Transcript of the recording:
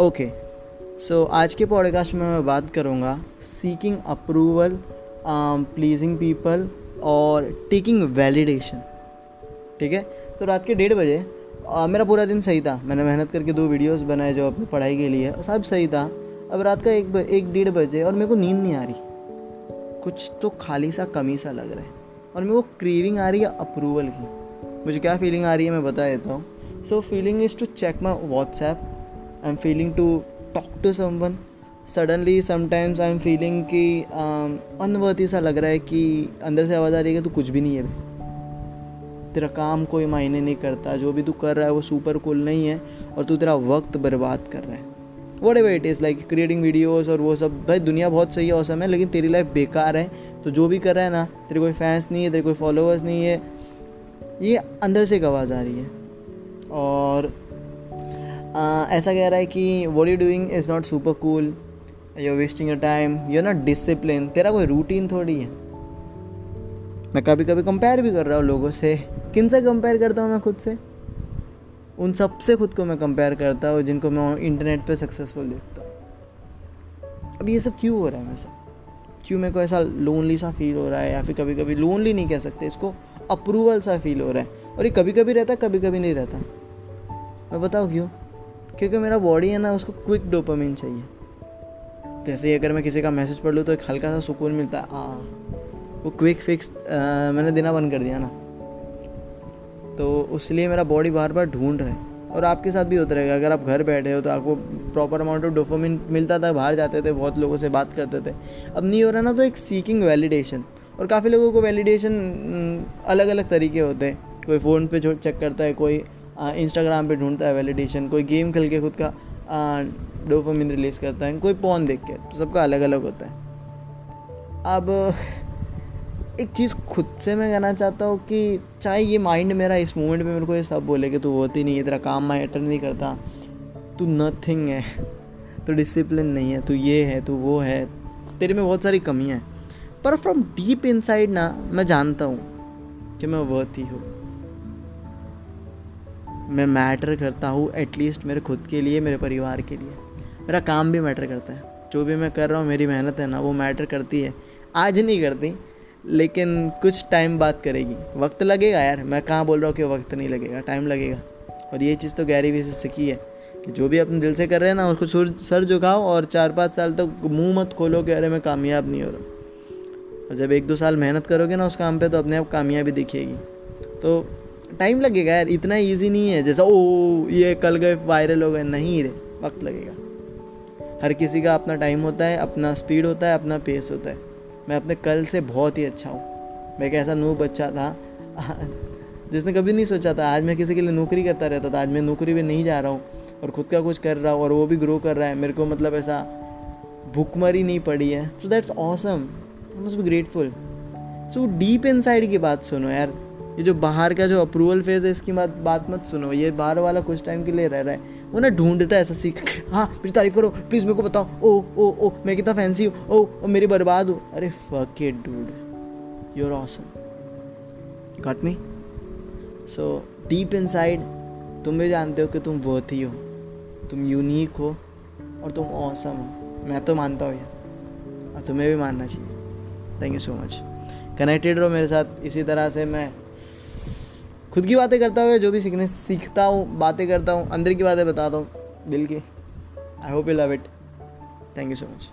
Okay so आज के podcast में मैं बात करूँगा सीकिंग अप्रूवल प्लीजिंग पीपल और टेकिंग वैलिडेशन ठीक है? तो रात के डेढ़ बजे आ, मेरा पूरा दिन सही था। मैंने मेहनत करके दो वीडियोस बनाए जो अपनी पढ़ाई के लिए सब सही था। अब रात का एक एक डेढ़ बजे और मेरे को नींद नहीं आ रही। कुछ तो खाली सा कमी सा लग रहा है। और मेरे को क्रीविंग आ रही है अप्रूवल की। मुझे क्या फीलिंग आ रही है मैं बता देता हूँ। So feeling is to check my WhatsApp I am feeling to talk to someone suddenly sometimes I am feeling कि अनवर्थी सा लग रहा है कि अंदर से आवाज़ आ रही है तू कुछ भी नहीं है तेरा काम कोई मायने नहीं करता। जो भी तू कर रहा है वो सुपर कूल नहीं है और तू तेरा वक्त बर्बाद कर रहा है। Whatever it is like creating videos और वो सब। भाई, दुनिया बहुत सही है औसम है, लेकिन तेरी लाइफ बेकार है। तो जो भी कर रहा है ना, तेरे कोई फैंस नहीं है, तेरे कोई फॉलोअर्स नहीं है। ये अंदर से एक आवाज़ आ रही है। और ऐसा कह रहा है कि what you doing is not super cool you are wasting your time you are not discipline तेरा कोई रूटीन थोड़ी है. मैं कभी कभी कंपेयर भी कर रहा हूँ लोगों से. किन से कंपेयर करता हूँ मैं खुद से? उन सबसे खुद को मैं कंपेयर करता हूँ जिनको मैं इंटरनेट पे सक्सेसफुल देखता हूँ. अब ये सब क्यों हो रहा है मेरे साथ? क्यों मेरे को ऐसा लोनली सा फील हो रहा है या फिर कभी कभी लोनली नहीं कह सकते? इसको अप्रूवल सा फील हो रहा है. और ये कभी कभी रहता है कभी कभी नहीं रहता. मैं बताऊँ क्यों? क्योंकि मेरा बॉडी है ना उसको क्विक डोपामिन चाहिए। जैसे ही अगर मैं किसी का मैसेज पढ़ लूँ तो एक हल्का सा सुकून मिलता है। आ वो क्विक फिक्स आ, मैंने देना बंद कर दिया ना। तो उसलिए मेरा बॉडी बार बार ढूंढ रहा है। और आपके साथ भी होता रहेगा अगर आप घर बैठे हो तो आपको प्रॉपर अमाउंट ऑफ़ डोफोमिन मिलता था बाहर जाते थे बहुत लोगों से बात करते थे। अब नहीं हो रहा ना तो एक सीकिंग वैलिडेशन और काफ़ी लोगों को वैलिडेशन अलग अलग तरीके होते हैं। कोई फ़ोन पे चेक करता है कोई इंस्टाग्राम पे ढूंढता है वैलिडेशन कोई गेम खेल के खुद का डोफोमिन रिलीज़ करता है, कोई पॉन देख के तो सबका अलग अलग होता है। अब, एक चीज़ खुद से मैं कहना चाहता हूँ कि चाहे ये माइंड मेरा इस मोमेंट में मेरे को ये सब बोले कि तू होती नहीं है, तेरा काम मैटर नहीं करता, तू नथिंग है तो डिसिप्लिन नहीं है, तू ये है, तू वो है, तेरे में बहुत सारी कमियाँ हैं। पर फ्रॉम डीप इनसाइड ना, मैं जानता हूँ कि मैं वर्थ ही हूँ। मैं मैटर करता हूँ एटलीस्ट मेरे खुद के लिए, मेरे परिवार के लिए। मेरा काम भी मैटर करता है। जो भी मैं कर रहा हूँ, मेरी मेहनत है ना, वो मैटर करती है। आज नहीं करती, लेकिन कुछ टाइम बाद करेगी। वक्त लगेगा यार। मैं कहाँ बोल रहा हूँ कि वक्त नहीं लगेगा टाइम लगेगा। और ये चीज़ तो गहरी भी से सीखी है कि जो भी अपने दिल से कर रहे हैं ना, उसको सुर, सर झुकाओ और चार पाँच साल तक तो मुँह मत खोलो कि अरे मैं कामयाब नहीं हो रहा। और जब एक दो साल मेहनत करोगे ना उस काम पे तो अपने आप कामयाबी दिखेगी। तो टाइम लगेगा यार, इतना ईजी नहीं है। जैसा, ओ, ये कल गए वायरल हो गए। नहीं रे, वक्त लगेगा। हर किसी का अपना टाइम होता है, अपना स्पीड होता है, अपना पेस होता है। मैं अपने कल से बहुत ही अच्छा हूँ। मैं एक ऐसा नू बच्चा था। जिसने कभी नहीं सोचा था, आज मैं किसी के लिए नौकरी करता रहता था। आज मैं नौकरी में नहीं जा रहा हूँ और ख़ुद का कुछ कर रहा हूँ और वो भी ग्रो कर रहा है। मेरे को मतलब ऐसा भूखमरी नहीं पड़ी है। So that's awesome I must be grateful so deep inside की बात सुनो यार। ये जो बाहर का जो अप्रूवल फ़ेज़ है, इसकी बात बात मत सुनो। ये बाहर वाला कुछ टाइम के लिए रह रहा है। वो ना ढूंढता है ऐसा सीख हाँ मेरी तारीफ़ करो। प्लीज़ मेरे को बताओ। ओ ओ ओ, मैं कितना फैंसी हूँ। ओ ओ, मेरी बर्बाद हूँ। अरे fuck it dude you're awesome got me so deep inside तुम भी जानते हो कि तुम वर्थ ही। हो तुम यूनिक हो और तुम औसम हो। मैं तो मानता हूँ ये। और तुम्हें भी मानना चाहिए। Thank you so much connected रहो मेरे साथ। इसी तरह से मैं खुद की बातें करता हूँ या जो भी सीखने सीखता हूँ, बातें करता हूँ, अंदर की बातें बताता हूँ, दिल की। I hope you love it thank you so much